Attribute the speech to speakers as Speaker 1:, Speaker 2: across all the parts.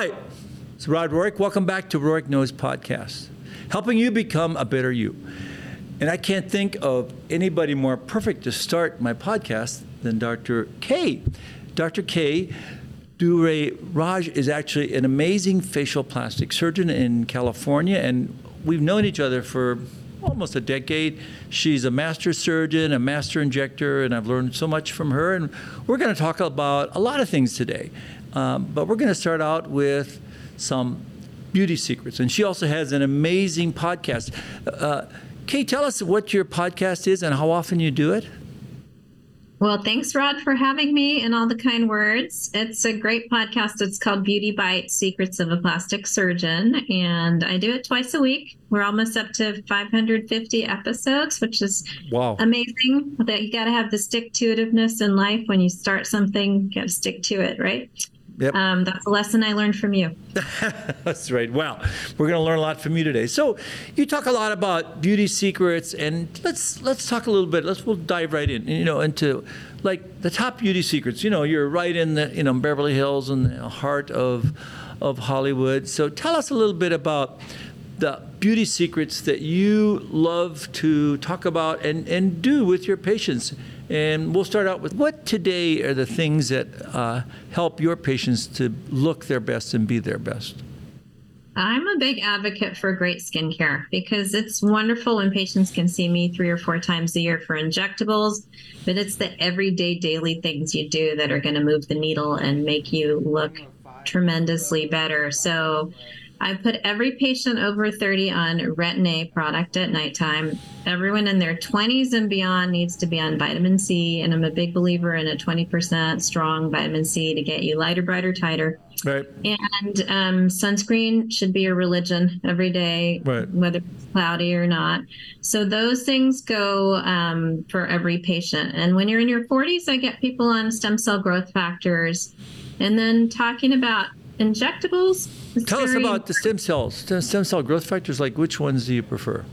Speaker 1: Hi, it's Rod Rohrich. Welcome back to Rohrich Knows Podcast, helping you become a better you. And I can't think of anybody more perfect to start my podcast than Dr. Kay. Dr. Kay. Dure Raj is actually an amazing facial plastic surgeon in California, and we've known each other for almost a decade. She's a master surgeon, a master injector, and I've learned so much from her. And we're going to talk about a lot of things today. Um, but we're going to start out with some beauty secrets. And she also has an amazing podcast. Uh, Kate, tell us what your podcast is and how often you do it.
Speaker 2: Well, thanks, Rod, for having me and all the kind words. It's a great podcast. It's called Beauty Bite Secrets of a Plastic Surgeon. And I do it twice a week. We're almost up to 550 episodes, which is
Speaker 1: wow.
Speaker 2: amazing. That you got to have the stick to itiveness in life. When you start something, you got to stick to it, right? Yep. Um, that's a lesson I learned from you.
Speaker 1: that's right. Well, we're going to learn a lot from you today. So, you talk a lot about beauty secrets, and let's let's talk a little bit. Let's we'll dive right in. You know, into like the top beauty secrets. You know, you're right in the you know Beverly Hills in the heart of of Hollywood. So, tell us a little bit about the beauty secrets that you love to talk about and, and do with your patients and we'll start out with what today are the things that uh, help your patients to look their best and be their best?
Speaker 2: I'm a big advocate for great skincare because it's wonderful when patients can see me three or four times a year for injectables, but it's the everyday, daily things you do that are going to move the needle and make you look tremendously better. So, I put every patient over 30 on Retin-A product at nighttime. Everyone in their 20s and beyond needs to be on vitamin C, and I'm a big believer in a 20% strong vitamin C to get you lighter, brighter, tighter.
Speaker 1: Right.
Speaker 2: And um, sunscreen should be a religion every day,
Speaker 1: right.
Speaker 2: whether it's cloudy or not. So those things go um, for every patient. And when you're in your 40s, I get people on stem cell growth factors. And then talking about injectables.
Speaker 1: Tell us about the stem cells, stem cell growth factors. Like which ones do you prefer?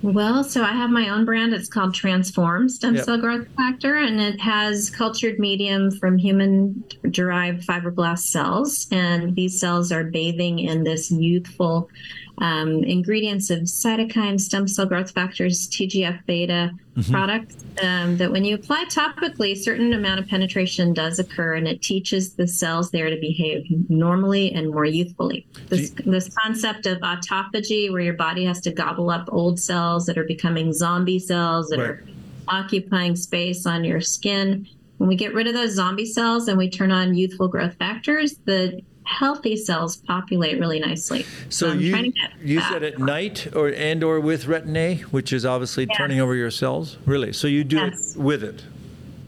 Speaker 2: Well, so I have my own brand. It's called Transform Stem yep. Cell Growth Factor, and it has cultured medium from human derived fibroblast cells. And these cells are bathing in this youthful um, ingredients of cytokines, stem cell growth factors, TGF beta mm-hmm. products um, that when you apply topically, a certain amount of penetration does occur and it teaches the cells there to behave normally and more youthfully. This, this concept of autophagy, where your body has to gobble up old cells that are becoming zombie cells that right. are occupying space on your skin. When we get rid of those zombie cells and we turn on youthful growth factors, the healthy cells populate really nicely.
Speaker 1: So, so you use it at night or and or with Retin-A, which is obviously yes. turning over your cells. Really? So you do yes. it with it?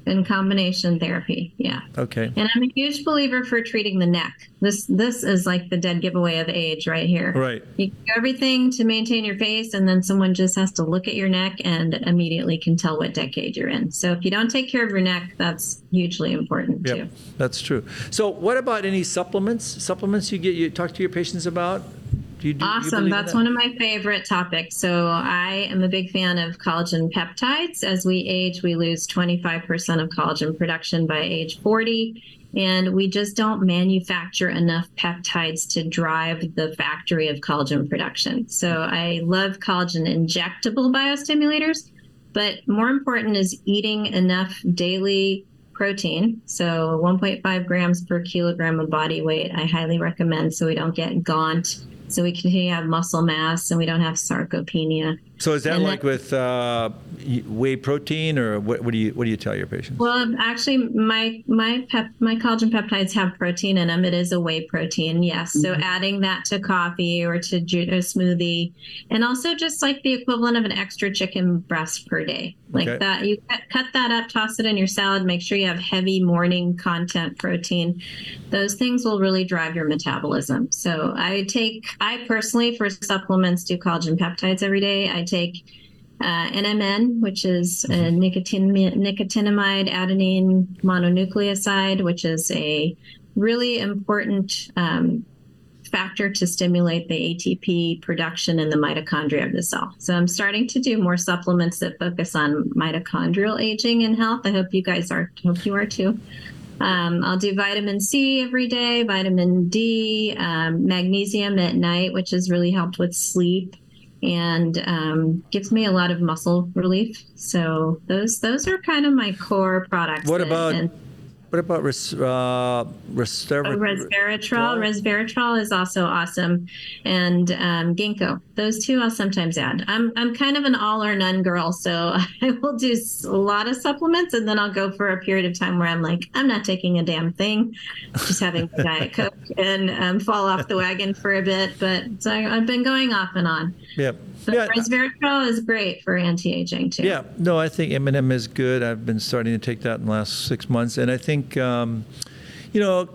Speaker 2: In combination therapy. Yeah.
Speaker 1: Okay.
Speaker 2: And I'm a huge believer for treating the neck. This this is like the dead giveaway of age right here.
Speaker 1: Right.
Speaker 2: You do everything to maintain your face, and then someone just has to look at your neck and immediately can tell what decade you're in. So if you don't take care of your neck, that's hugely important
Speaker 1: yep,
Speaker 2: too.
Speaker 1: That's true. So what about any supplements? Supplements you get you talk to your patients about?
Speaker 2: Do you, do, awesome. That's that? one of my favorite topics. So I am a big fan of collagen peptides. As we age, we lose 25% of collagen production by age 40. And we just don't manufacture enough peptides to drive the factory of collagen production. So I love collagen injectable biostimulators, but more important is eating enough daily protein. So 1.5 grams per kilogram of body weight, I highly recommend so we don't get gaunt so we continue to have muscle mass and we don't have sarcopenia.
Speaker 1: So is that and like with uh, whey protein, or what, what, do you what do you tell your patients?
Speaker 2: Well, actually, my my pep, my collagen peptides have protein in them. It is a whey protein, yes. So mm-hmm. adding that to coffee or to a smoothie, and also just like the equivalent of an extra chicken breast per day, like okay. that. You cut, cut that up, toss it in your salad. Make sure you have heavy morning content protein. Those things will really drive your metabolism. So I take I personally for supplements do collagen peptides every day. I take uh, NMN, which is a mm-hmm. nicotinamide adenine mononucleoside, which is a really important um, factor to stimulate the ATP production in the mitochondria of the cell. So I'm starting to do more supplements that focus on mitochondrial aging and health. I hope you guys are. Hope you are too. Um, I'll do vitamin C every day, vitamin D, um, magnesium at night, which has really helped with sleep and um, gives me a lot of muscle relief. So those those are kind of my core products.
Speaker 1: What about
Speaker 2: and-
Speaker 1: what about res, uh, resveratrol?
Speaker 2: Oh, resveratrol. Resveratrol is also awesome, and um, ginkgo. Those two I'll sometimes add. I'm I'm kind of an all or none girl, so I will do a lot of supplements, and then I'll go for a period of time where I'm like, I'm not taking a damn thing, just having a diet coke, and um, fall off the wagon for a bit. But so I, I've been going off and on.
Speaker 1: Yeah.
Speaker 2: But
Speaker 1: Yeah,
Speaker 2: resveratrol is great for anti-aging too.
Speaker 1: Yeah, no, I think NMN is good. I've been starting to take that in the last six months, and I think, um, you know,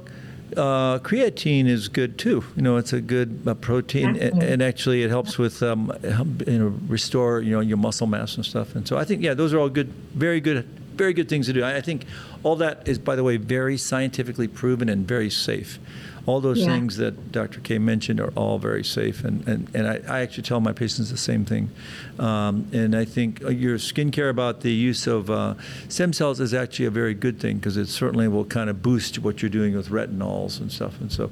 Speaker 1: uh, creatine is good too. You know, it's a good uh, protein, and, and actually it helps with, um, help, you know, restore you know your muscle mass and stuff. And so I think, yeah, those are all good, very good, very good things to do. I, I think all that is, by the way, very scientifically proven and very safe. All those
Speaker 2: Yeah.
Speaker 1: things that Dr. Kay mentioned are all very safe, and, and, and I, I actually tell my patients the same thing. Um, and I think uh, your skincare about the use of uh, stem cells is actually a very good thing because it certainly will kind of boost what you're doing with retinols and stuff. And so,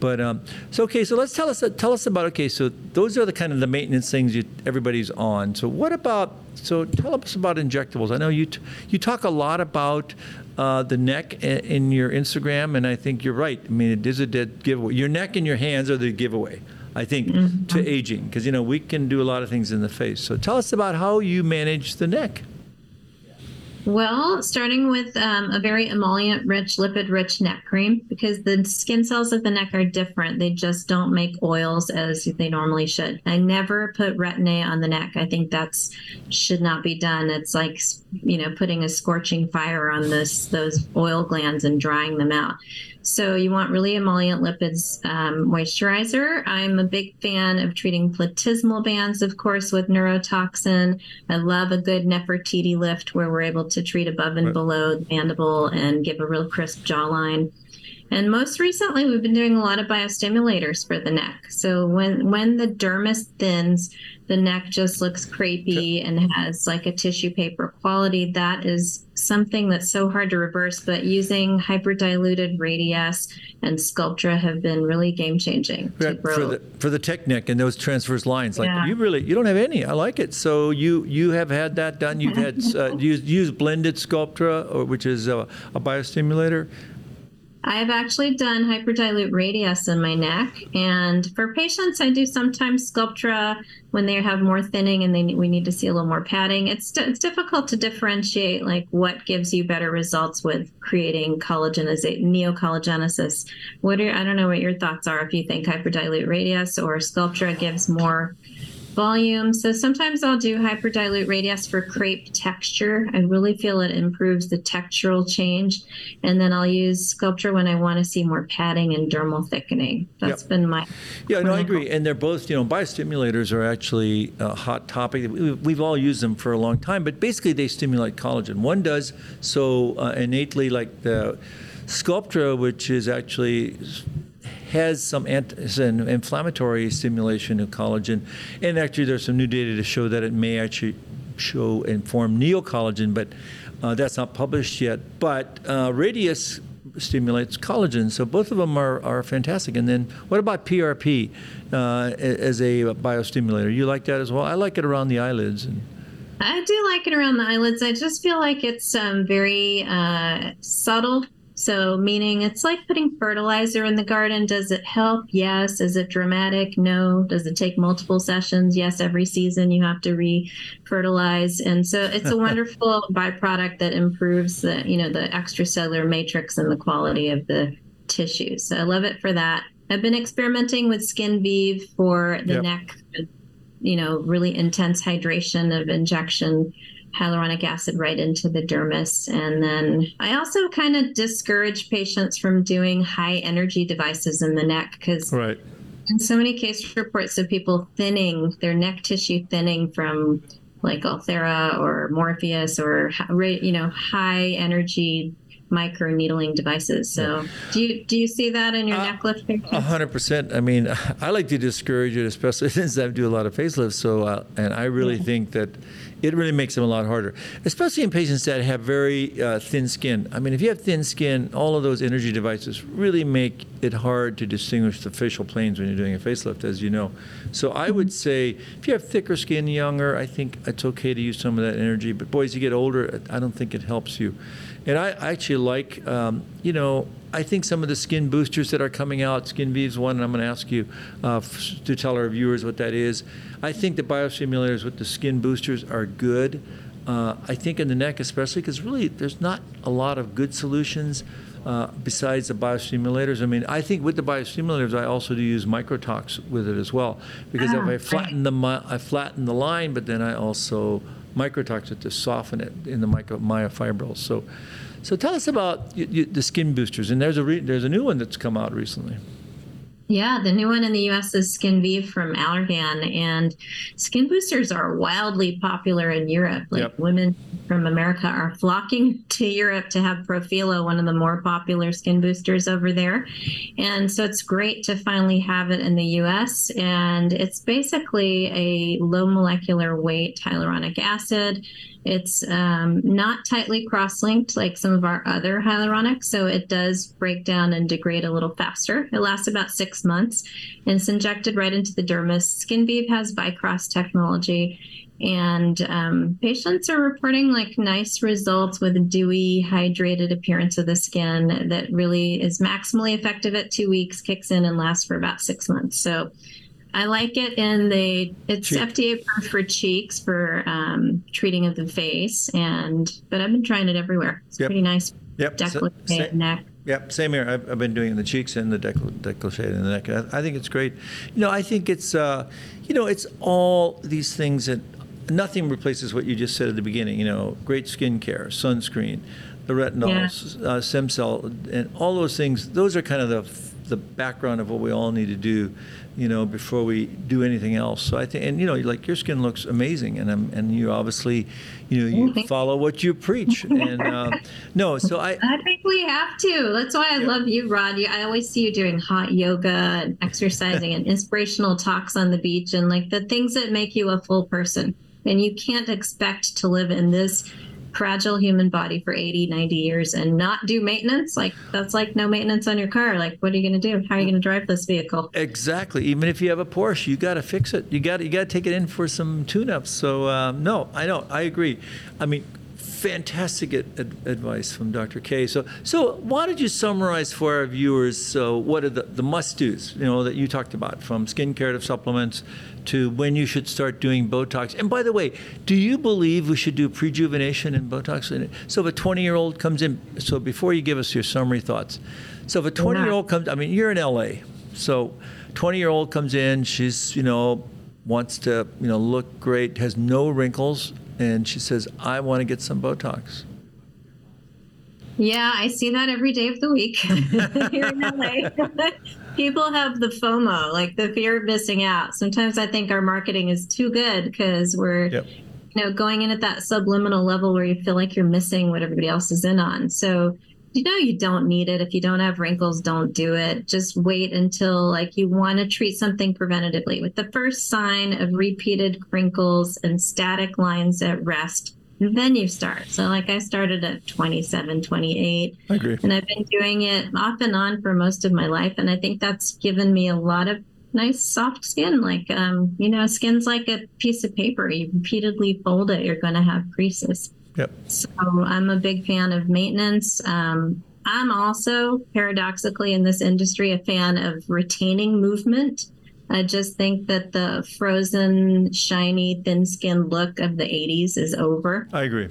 Speaker 1: but um, so okay, so let's tell us tell us about okay. So those are the kind of the maintenance things you, everybody's on. So what about so tell us about injectables. I know you t- you talk a lot about uh, the neck in your Instagram, and I think you're right. I mean, it is a dead giveaway. Your neck and your hands are the giveaway. I think to aging because you know we can do a lot of things in the face. So tell us about how you manage the neck.
Speaker 2: Well, starting with um, a very emollient rich, lipid rich neck cream because the skin cells of the neck are different. They just don't make oils as they normally should. I never put retin-A on the neck. I think that's should not be done. It's like you know putting a scorching fire on this those oil glands and drying them out. So you want really emollient lipids um, moisturizer. I'm a big fan of treating platysmal bands, of course, with neurotoxin. I love a good Nefertiti lift where we're able to treat above and
Speaker 1: Right.
Speaker 2: below the mandible and give a real crisp jawline. And most recently, we've been doing a lot of biostimulators for the neck. So when when the dermis thins, the neck just looks crepey and has like a tissue paper quality. That is something that's so hard to reverse. But using hyperdiluted Radiesse and Sculptra have been really game changing to
Speaker 1: for the for the and those transverse lines. Like
Speaker 2: Yeah.
Speaker 1: you really you don't have any. I like it. So you you have had that done. You've had uh, used used blended Sculptra, or which is a, a biostimulator.
Speaker 2: I've actually done hyperdilute Radiesse in my neck, and for patients, I do sometimes Sculptra when they have more thinning and they we need to see a little more padding. It's it's difficult to differentiate like what gives you better results with creating collagenization, neocollagenesis. What are I don't know what your thoughts are if you think hyperdilute Radiesse or Sculptra gives more volume. So sometimes I'll do hyperdilute Radiesse for crepe texture. I really feel it improves the textural change. And then I'll use Sculptra when I want to see more padding and dermal thickening. That's
Speaker 1: Yep.
Speaker 2: been my
Speaker 1: Yeah, no, I agree. And they're both, you know, biostimulators are actually a hot topic. We- We've all used them for a long time, but basically they stimulate collagen. One does so uh, innately, like the Sculptra, which is actually has some ant- is an inflammatory stimulation of collagen, and actually there's some new data to show that it may actually show and form neocollagen, but uh, that's not published yet. But uh, Radiesse stimulates collagen, so both of them are, are fantastic. And then what about PRP uh, as a biostimulator? You like that as well? I like it around the eyelids. And,
Speaker 2: I do like it around the eyelids. I just feel like it's um, very uh, subtle. So, meaning it's like putting fertilizer in the garden. Does it help? Yes. Is it dramatic? No. Does it take multiple sessions? Yes. Every season you have to re-fertilize, and so it's a wonderful byproduct that improves the you know the extracellular matrix and the quality of the tissues. So I love it for that. I've been experimenting with Skin Vive for the
Speaker 1: Yep.
Speaker 2: neck you know, really intense hydration of injection hyaluronic acid right into the dermis. And then I also kind of discourage patients from doing high energy devices in the neck because
Speaker 1: right.
Speaker 2: in so many case reports of people thinning their neck tissue thinning from like Ulthera or Morpheus or you know high energy micro needling devices. So do you do you see that in your
Speaker 1: Uh,
Speaker 2: neck lift?
Speaker 1: A hundred percent. I mean, I like to discourage it, especially since I do a lot of facelifts. So, uh, and I really think that it really makes them a lot harder, especially in patients that have very uh, thin skin. I mean, if you have thin skin, all of those energy devices really make it hard to distinguish the facial planes when you're doing a facelift, as you know. So I would say if you have thicker skin, younger, I think it's okay to use some of that energy. But boys, you get older, I don't think it helps you. And I actually like, um, you know, I think some of the skin boosters that are coming out, Skin Vive's one, and I'm going to ask you uh, f- to tell our viewers what that is. I think the biostimulators with the skin boosters are good. Uh, I think in the neck, especially, because really there's not a lot of good solutions uh, besides the biostimulators. I mean, I think with the biostimulators, I also do use microtox with it as well, because
Speaker 2: Ah,
Speaker 1: if I
Speaker 2: right.
Speaker 1: flatten the I flatten the line, but then I also microtox it to soften it in the myofibrils. So, so tell us about the skin boosters. And there's a re- there's a new one that's come out recently.
Speaker 2: Yeah, the new one in the US is Skin Vive from Allergan. And skin boosters are wildly popular in Europe. Like
Speaker 1: Yep.
Speaker 2: women from America are flocking to Europe to have Profhilo, one of the more popular skin boosters over there. And so it's great to finally have it in the US. And it's basically a low molecular weight hyaluronic acid. It's um, not tightly cross linked like some of our other hyaluronics, so it does break down and degrade a little faster. It lasts about six months and it's injected right into the dermis. Skin Vive has Vycross technology, and um, patients are reporting like nice results with a dewy, hydrated appearance of the skin that really is maximally effective at two weeks, kicks in, and lasts for about six months. So I like it in the it's
Speaker 1: Cheek.
Speaker 2: FDA approved for cheeks for um, treating of the face, and but I've been trying it everywhere. It's
Speaker 1: Yep.
Speaker 2: pretty nice.
Speaker 1: Yep. So-
Speaker 2: Decollete,
Speaker 1: sa-
Speaker 2: neck.
Speaker 1: Yep, same here. I've, I've been doing the cheeks and the décolleté décolleté in the neck. I, I think it's great. You know, I think it's, uh, you know, it's all these things that nothing replaces what you just said at the beginning. You know, great skin care, sunscreen, the retinol, uh, stem cell, and all those things. Those are kind of the the background of what we all need to do, you know, before we do anything else. So I think, and you know, like your skin looks amazing, and um, and you obviously, you know, you follow what you preach. And uh, no, so I,
Speaker 2: I think we have to. That's why I love you, Rod. You, I always see you doing hot yoga and exercising and inspirational talks on the beach and like the things that make you a full person. And you can't expect to live in this fragile human body for 80, 90 years and not do maintenance. Like that's like no maintenance on your car. Like what are you going to do? How are you going to drive this vehicle?
Speaker 1: Exactly. Even if you have a Porsche, you got to fix it. You got you got to take it in for some tune-ups. So um, no, I know, I agree. I mean, fantastic ad- ad- advice from Dr. Kay. So so why don't you summarize for our viewers? So what are the, the must-dos? You know that you talked about from skincare to supplements to when you should start doing Botox. And by the way, do you believe we should do prejuvenation and Botox? So if a 20-year-old comes in, so before you give us your summary thoughts, so if a 20-year-old comes, I mean, you're in LA, so 20-year-old comes in, she's you know wants to you know look great, has no wrinkles, and she says, I want to get some Botox.
Speaker 2: Yeah, I see that every day of the week here in LA. People have the FOMO, like the fear of missing out. Sometimes I think our marketing is too good because we're,
Speaker 1: Yep.
Speaker 2: you know, going in at that subliminal level where you feel like you're missing what everybody else is in on. So, you know, you don't need it. If you don't have wrinkles, don't do it. Just wait until like you want to treat something preventatively. With the first sign of repeated crinkles and static lines at rest, then you start. So, like I started at 27, 28
Speaker 1: I agree.
Speaker 2: and I've been doing it off and on for most of my life. And I think that's given me a lot of nice soft skin. Like, um, you know, skin's like a piece of paper. You repeatedly fold it, you're going to have creases.
Speaker 1: Yep.
Speaker 2: So I'm a big fan of maintenance. Um, I'm also paradoxically in this industry a fan of retaining movement. I just think that the frozen, shiny, thin skinned look of the 80s is over.
Speaker 1: I agree.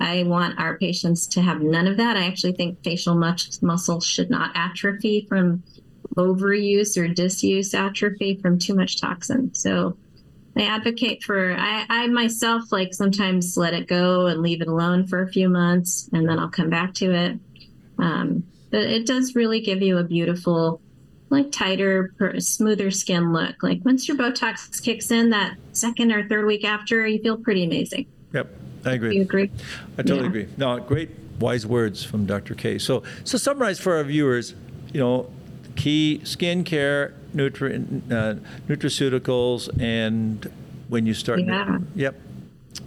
Speaker 2: I want our patients to have none of that. I actually think facial mus- muscle should not atrophy from overuse or disuse, atrophy from too much toxin. So I advocate for, I, I myself like sometimes let it go and leave it alone for a few months and then I'll come back to it. Um, but it does really give you a beautiful, like tighter, per- smoother skin look. Like once your Botox kicks in that second or third week after, you feel pretty amazing.
Speaker 1: Yep. I
Speaker 2: Do you
Speaker 1: agree.
Speaker 2: agree?
Speaker 1: I totally
Speaker 2: Yeah.
Speaker 1: agree. No, great wise words from Dr. Kay. So, so summarize for our viewers, you know, key skin care, nutri- uh, nutraceuticals, and when you start.
Speaker 2: Yeah.
Speaker 1: Yep.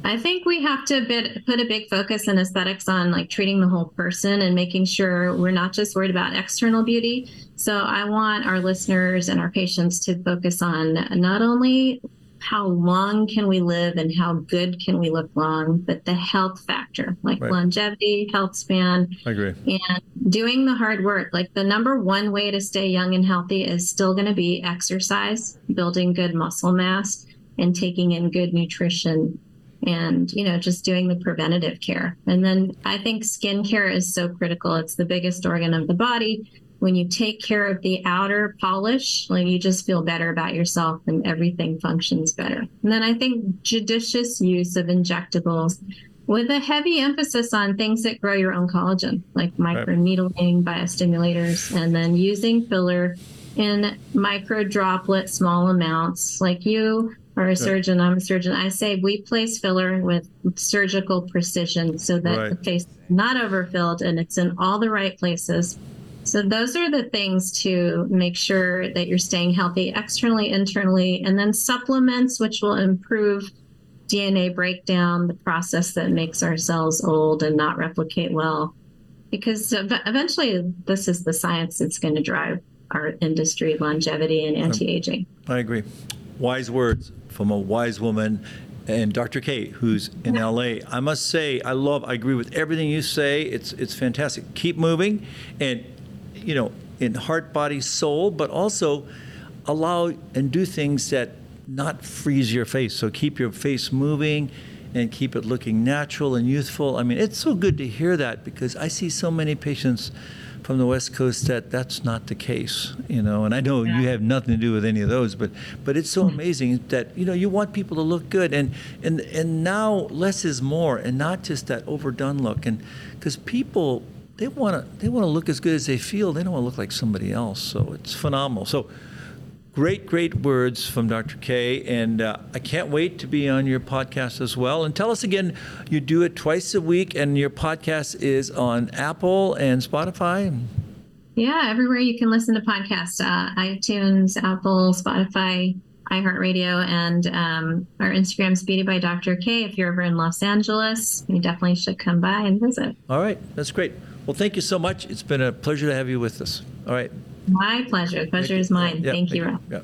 Speaker 2: I think we have to bit, put a big focus in aesthetics on like treating the whole person and making sure we're not just worried about external beauty. So I want our listeners and our patients to focus on not only how long can we live and how good can we look long, but the health factor, like
Speaker 1: Right.
Speaker 2: longevity, health span,
Speaker 1: I agree.
Speaker 2: and doing the hard work. Like the number one way to stay young and healthy is still going to be exercise, building good muscle mass, and taking in good nutrition and you know just doing the preventative care and then i think skincare is so critical it's the biggest organ of the body when you take care of the outer polish like you just feel better about yourself and everything functions better. And then i think judicious use of injectables with a heavy emphasis on things that grow your own collagen like microneedling biostimulators and then using filler in micro droplet small amounts. Like you are a surgeon i'm a surgeon. I say we place filler with surgical precision so that
Speaker 1: Right.
Speaker 2: the face is not overfilled and it's in all the right places so those are the things to make sure that you're staying healthy externally internally and then supplements which will improve dna breakdown the process that makes our cells old and not replicate well because ev- eventually this is the science that's going to drive our industry longevity and anti-aging
Speaker 1: I agree. Wise words from a wise woman and Dr. Kate, who's in LA. I must say, I love, I agree with everything you say. It's it's fantastic. Keep moving and you know, in heart, body, soul, but also allow and do things that not freeze your face. So keep your face moving and keep it looking natural and youthful. I mean, it's so good to hear that because I see so many patients from the West Coast that that's not the case, you know. And I know you have nothing to do with any of those, but but it's so hmm. amazing that you know you want people to look good, and and and now less is more, and not just that overdone look, and because people they want to they want to look as good as they feel, they don't want to look like somebody else. So it's phenomenal. So great, great words from Dr. Kay. And uh, I can't wait to be on your podcast as well. And tell us again, you do it twice a week, and your podcast is on Apple and Spotify.
Speaker 2: yeah everywhere you can listen to podcasts uh, itunes apple spotify iheartradio and um, our instagram's beauty by dr k if you're ever in los angeles you definitely should come by and visit
Speaker 1: All right, that's great. Well, thank you so much. It's been a pleasure to have you with us. All right.
Speaker 2: my pleasure pleasure is mine
Speaker 1: Yeah,
Speaker 2: thank you Rob.
Speaker 1: Yeah.